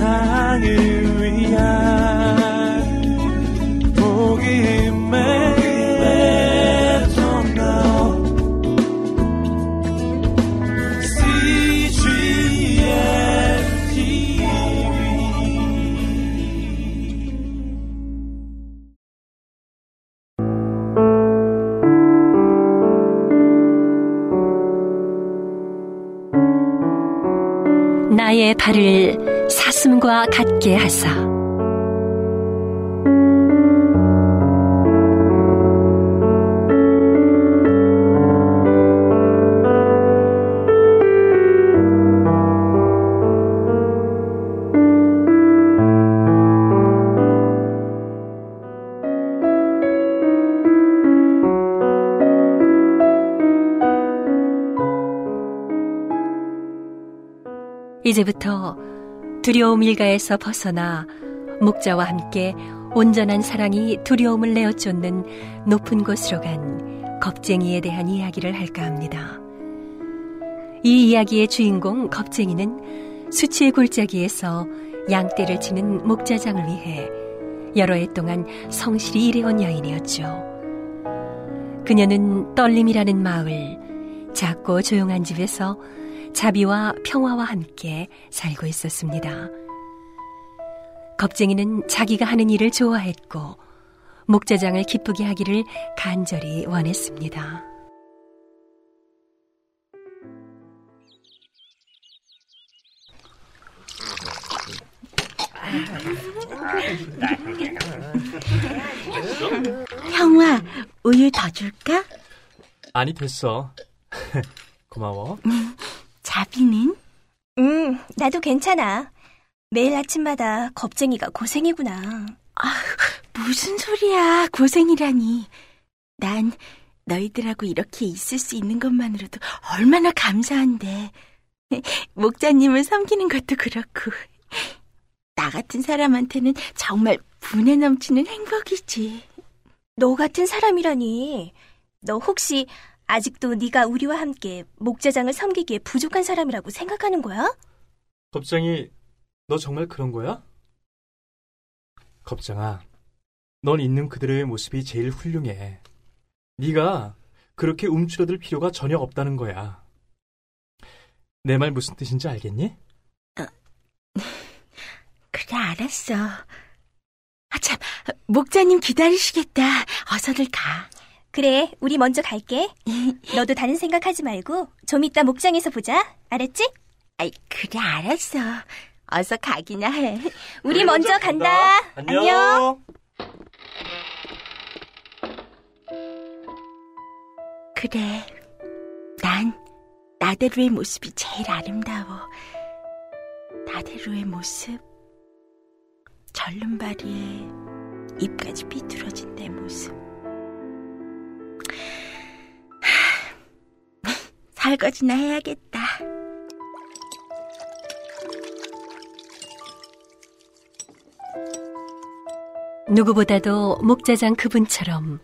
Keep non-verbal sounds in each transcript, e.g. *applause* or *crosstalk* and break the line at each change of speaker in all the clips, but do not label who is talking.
세상을
나의 발을 사슴과 같게 하사 이제부터 두려움 일가에서 벗어나 목자와 함께 온전한 사랑이 두려움을 내어 쫓는 높은 곳으로 간 겁쟁이에 대한 이야기를 할까 합니다. 이 이야기의 주인공 겁쟁이는 수치의 골짜기에서 양떼를 치는 목자장을 위해 여러 해 동안 성실히 일해온 여인이었죠. 그녀는 떨림이라는 마을, 작고 조용한 집에서 자비와 평화와 함께 살고 있었습니다. 겁쟁이는 자기가 하는 일을 좋아했고 목자장을 기쁘게 하기를 간절히 원했습니다.
형아, 우유 더 줄까?
아니, 됐어. *laughs* 고마워. *laughs*
자비는?
음, 나도 괜찮아. 매일 아침마다 겁쟁이가 고생이구나.
아, 무슨 소리야. 고생이라니. 난 너희들하고 이렇게 있을 수 있는 것만으로도 얼마나 감사한데. 목자님을 섬기는 것도 그렇고. 나 같은 사람한테는 정말 분에 넘치는 행복이지.
너 같은 사람이라니. 너 혹시 아직도 네가 우리와 함께 목자장을 섬기기에 부족한 사람이라고 생각하는 거야?
겁장이 너 정말 그런 거야? 겁장아, 넌 있는 그대로의 모습이 제일 훌륭해. 네가 그렇게 움츠러들 필요가 전혀 없다는 거야. 내 말 무슨 뜻인지 알겠니? 어, *laughs*
그래, 알았어. 아, 참, 목자님 기다리시겠다. 어서들 가.
그래, 우리 먼저 갈게. *laughs* 너도 다른 생각하지 말고 좀 이따 목장에서 보자. 알았지?
아이, 그래, 알았어. 어서 가기나 해.
우리 먼저 간다. 간다. 안녕. 안녕.
그래, 난 나대로의 모습이 제일 아름다워. 나대로의 모습, 절름발이에 입까지 비뚤어진 내 모습. 설거지나 해야겠다.
누구보다도 목자장 그분처럼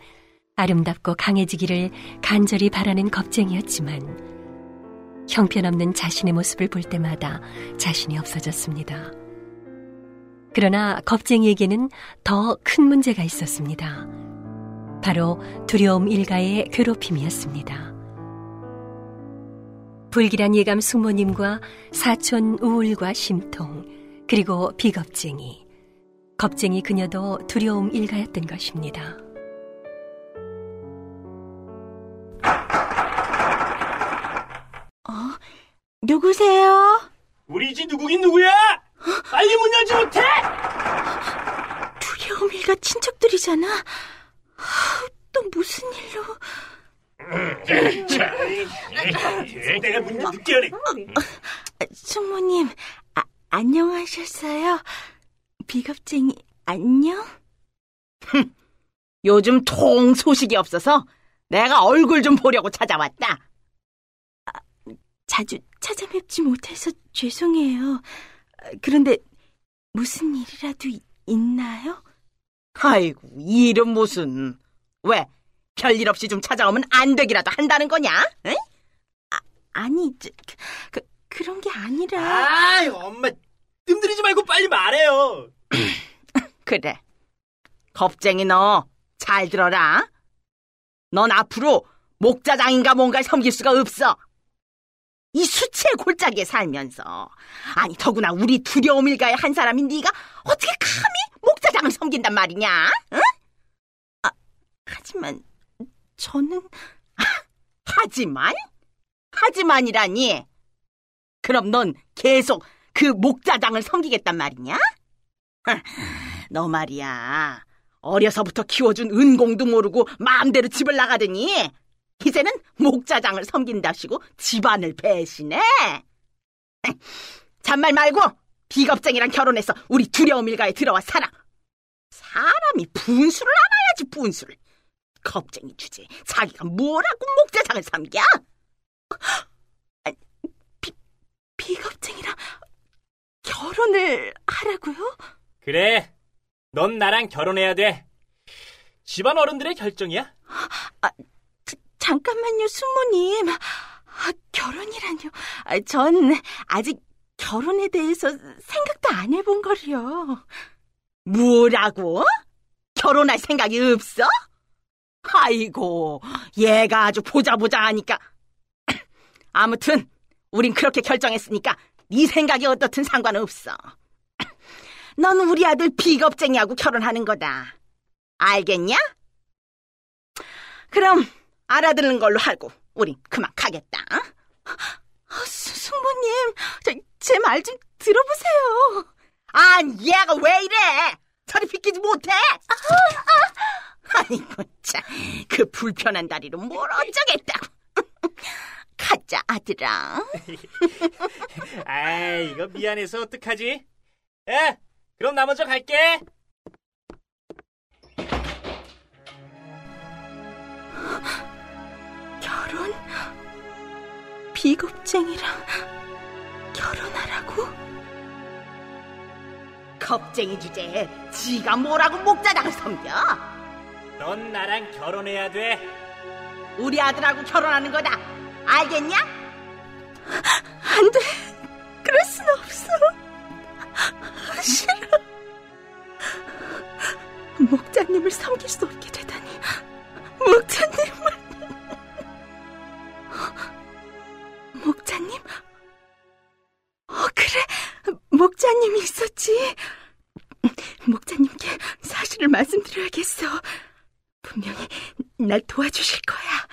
아름답고 강해지기를 간절히 바라는 겁쟁이였지만 형편없는 자신의 모습을 볼 때마다 자신이 없어졌습니다. 그러나 겁쟁이에게는 더 큰 문제가 있었습니다. 바로 두려움 일가의 괴롭힘이었습니다. 불길한 예감 숙모님과 사촌 우울과 심통, 그리고 비겁쟁이, 겁쟁이 그녀도 두려움 일가였던 것입니다.
어? 누구세요?
우리 집 누구긴 누구야? 빨리 문 열지 못해!
두려움 일가 친척들이잖아. 또 무슨 일로?
내가 문좀 늦게 하네.
숙모님, 아, 안녕하셨어요? 비겁쟁이, 안녕?
요즘 통 소식이 없어서 내가 얼굴 좀 보려고 찾아왔다.
아, 자주 찾아뵙지 못해서 죄송해요. 그런데 무슨 일이라도 있나요?
아이고, 일은 무슨. 왜? 별일 없이 좀 찾아오면 안 되기라도 한다는 거냐? 응?
아, 아니, 저, 그, 그런 게 아니라.
아이, 엄마. 뜸들이지 말고 빨리 말해요. *clears throat*
그래. 겁쟁이 너, 잘 들어라. 넌 앞으로 목자장인가 뭔가를 섬길 수가 없어. 이 수치의 골짜기에 살면서 아니 더구나 우리 두려움 일가의 한 사람이 네가 어떻게 감히 목자장을 섬긴단 말이냐? 응? 아, 하지만 저는 *laughs* 하지만 하지만이라니. 그럼 넌 계속 그 목자장을 섬기겠단 말이냐? *laughs* 너 말이야. 어려서부터 키워준 은공도 모르고 마음대로 집을 나가더니 이제는 목자장을 섬긴다시고 집안을 배신해. 잔말 말고 비겁쟁이랑 결혼해서 우리 두려움 일가에 들어와 살아. 사람이 분수를 안아야지 분수를. 겁쟁이 주제. 자기가 뭐라고 목자장을 섬겨?
아니, 비, 비겁쟁이랑 결혼을 하라고요?
그래. 넌 나랑 결혼해야 돼. 집안 어른들의 결정이야.
아, 자, 잠깐만요, 숙모님. 아, 결혼이라뇨. 아, 전 아직 결혼에 대해서 생각도 안 해본 거리요.
뭐라고? 결혼할 생각이 없어? 아이고, 얘가 아주 보자 보자 하니까. *clears throat* 아무튼, 우린 그렇게 결정했으니까 네 생각이 어떻든 상관없어. 넌 우리 아들 비겁쟁이하고 결혼하는 거다. 알겠냐? 그럼 알아듣는 걸로 하고 우린 그만 가겠다.
아, 수, 숙모님, 제 말 좀 들어보세요.
아, 얘가 왜 이래? 저리 비키지 못해. 아이고 참, 그 불편한 다리로 뭘 어쩌겠다고. 가자 아들아. *laughs*
아, 이거 미안해서 어떡하지? 에, 그럼 나 먼저 갈게.
결혼? 비겁쟁이랑 결혼하라고?
겁쟁이 주제에 지가 뭐라고 목자장을 섬겨?
넌 나랑 결혼해야 돼.
우리 아들하고 결혼하는 거다. 알겠냐?
안 돼. 섬길 수 없게 되다니. 목자님을. 목자님? 어, 그래. 목자님이 있었지. 목자님께 사실을 말씀드려야겠어. 분명히 날 도와주실 거야.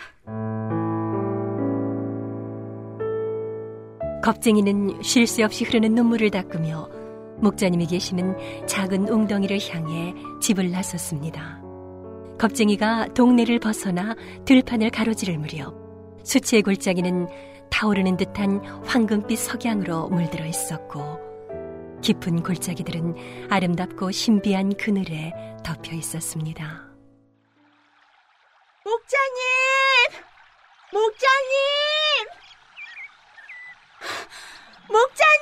겁쟁이는 쉴 새 없이 흐르는 눈물을 닦으며 목자님이 계시는 작은 웅덩이를 향해 집을 나섰습니다. 겁쟁이가 동네를 벗어나 들판을 가로지를 무렵 수치의 골짜기는 타오르는 듯한 황금빛 석양으로 물들어 있었고 깊은 골짜기들은 아름답고 신비한 그늘에 덮여 있었습니다.
목자님! 목자님! 목자님!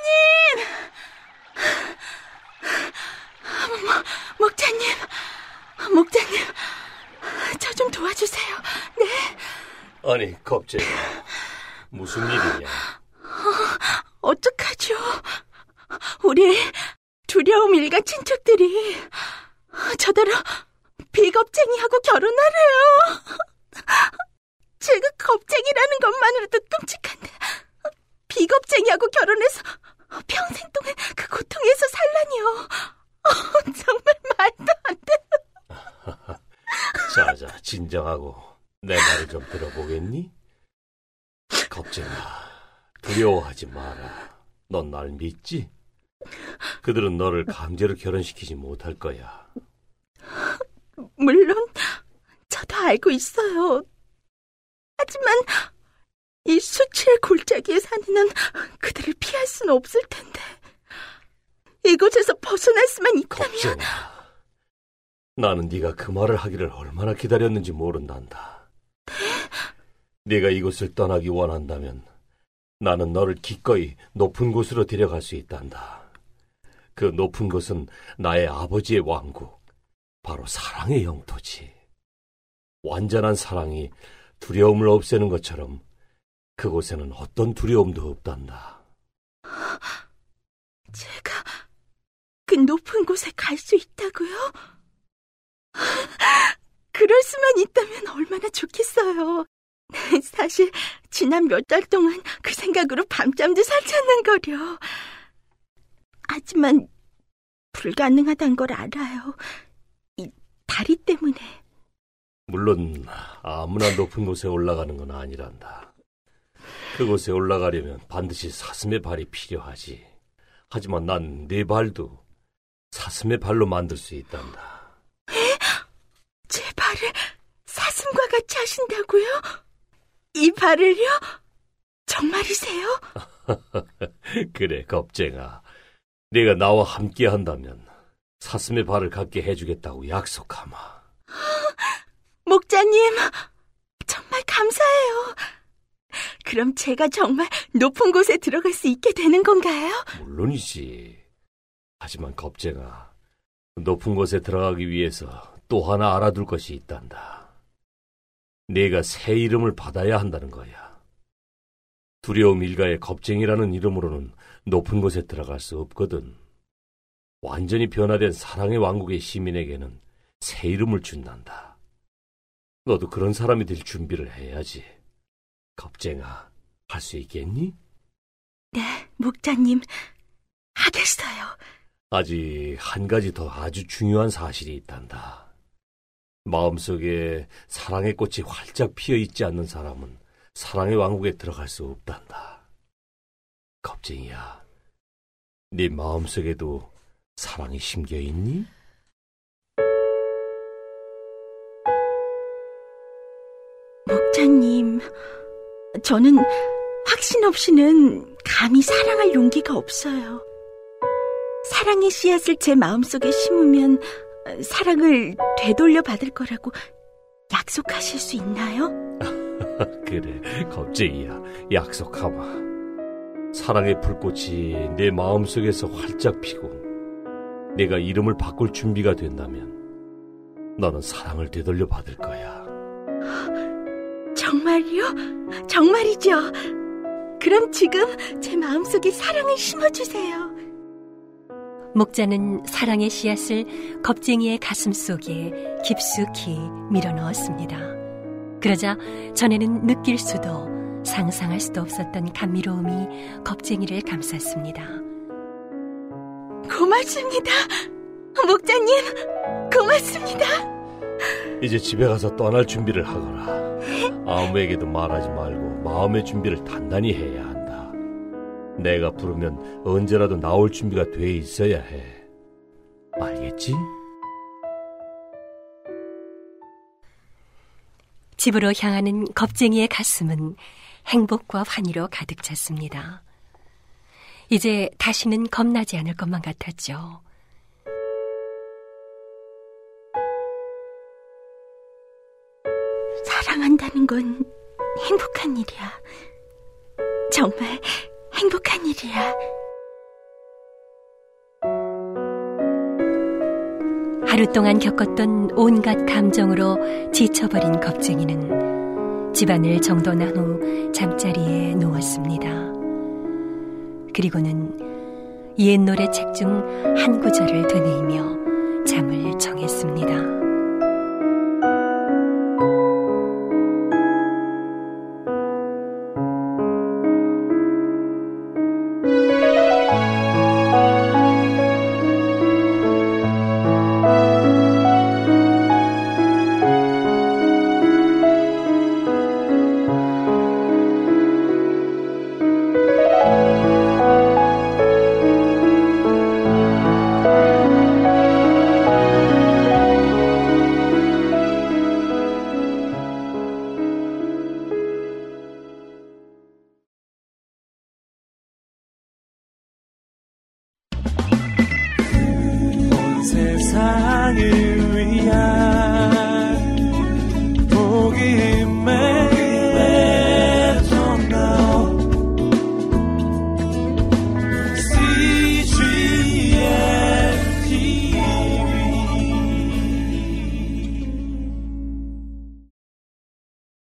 목자님, 목자님, 저 좀 도와주세요. 네,
아니, 겁쟁이. 무슨 일이냐?
어떡하죠? 우리 두려움 일가 친척들이 저더러 비겁쟁이하고 결혼하래요. 제가 겁쟁이라는 것만으로도 끔찍한데 비겁쟁이하고 결혼해서 평생 동안 그 고통에서 살라니요. 정말 말도 안 돼. *laughs*
자 자, 진정하고 내 말을 좀 들어보겠니? 겁쟁아, 두려워하지 마라. 넌 날 믿지? 그들은 너를 강제로 결혼시키지 못할 거야.
물론 저도 알고 있어요. 하지만 이 수치의 골짜기에 사는 한 그들을 피할 수는 없을 텐데 이곳에서 벗어날 수만 있다면
겁쟁아, 나는 네가 그 말을 하기를 얼마나 기다렸는지 모른단다. 네가 이곳을 떠나기 원한다면 나는 너를 기꺼이 높은 곳으로 데려갈 수 있단다. 그 높은 곳은 나의 아버지의 왕국, 바로 사랑의 영토지. 완전한 사랑이 두려움을 없애는 것처럼 그곳에는 어떤 두려움도 없단다.
제가 그 높은 곳에 갈 수 있다고요? *laughs* 그럴 수만 있다면 얼마나 좋겠어요. *laughs* 사실 지난 몇 달 동안 그 생각으로 밤잠도 설쳤는 거려. 하지만 불가능하단 걸 알아요. 이 다리 때문에.
물론 아무나 높은 곳에 올라가는 건 아니란다. 그곳에 올라가려면 반드시 사슴의 발이 필요하지. 하지만 난 네 발도 사슴의 발로 만들 수 있단다.
에? 제 발을 사슴과 같이 하신다고요? 이 발을요? 정말이세요? *laughs*
그래, 겁쟁아. 네가 나와 함께 한다면 사슴의 발을 갖게 해주겠다고 약속하마. *gasps*
목자님, 정말 감사해요. 그럼 제가 정말 높은 곳에 들어갈 수 있게 되는 건가요?
물론이지. 하지만 겁쟁아, 높은 곳에 들어가기 위해서 또 하나 알아둘 것이 있단다. 네가 새 이름을 받아야 한다는 거야. 두려움 일가의 겁쟁이라는 이름으로는 높은 곳에 들어갈 수 없거든. 완전히 변화된 사랑의 왕국의 시민에게는 새 이름을 준단다. 너도 그런 사람이 될 준비를 해야지. 겁쟁아, 할 수 있겠니?
네, 목자님, 하겠어요.
아직 한 가지 더 아주 중요한 사실이 있단다. 마음속에 사랑의 꽃이 활짝 피어 있지 않는 사람은 사랑의 왕국에 들어갈 수 없단다. 겁쟁이야, 네 마음속에도 사랑이 심겨 있니?
목자님, 저는 확신 없이는 감히 사랑할 용기가 없어요. 사랑의 씨앗을 제 마음속에 심으면 사랑을 되돌려 받을 거라고 약속하실 수 있나요? *laughs*
그래, 겁쟁이야. 약속하마. 사랑의 불꽃이 내 마음속에서 활짝 피고 내가 이름을 바꿀 준비가 된다면 너는 사랑을 되돌려 받을 거야. *gasps*
정말요? 정말이죠? 그럼 지금 제 마음속에 사랑을 심어주세요.
목자는 사랑의 씨앗을 겁쟁이의 가슴 속에 깊숙이 밀어 넣었습니다. 그러자 전에는 느낄 수도 상상할 수도 없었던 감미로움이 겁쟁이를 감쌌습니다.
고맙습니다. 목자님, 고맙습니다.
이제 집에 가서 떠날 준비를 하거라. 아무에게도 말하지 말고 마음의 준비를 단단히 해야. 내가 부르면 언제라도 나올 준비가 돼 있어야 해. 알겠지?
집으로 향하는 겁쟁이의 가슴은 행복과 환희로 가득 찼습니다. 이제 다시는 겁나지 않을 것만 같았죠.
사랑한다는 건 행복한 일이야. 정말 행복한 일이야.
하루 동안 겪었던 온갖 감정으로 지쳐버린 겁쟁이는 집안을 정돈한 후 잠자리에 누웠습니다. 그리고는 옛 노래 책 중 한 구절을 되뇌이며 잠을 청했습니다.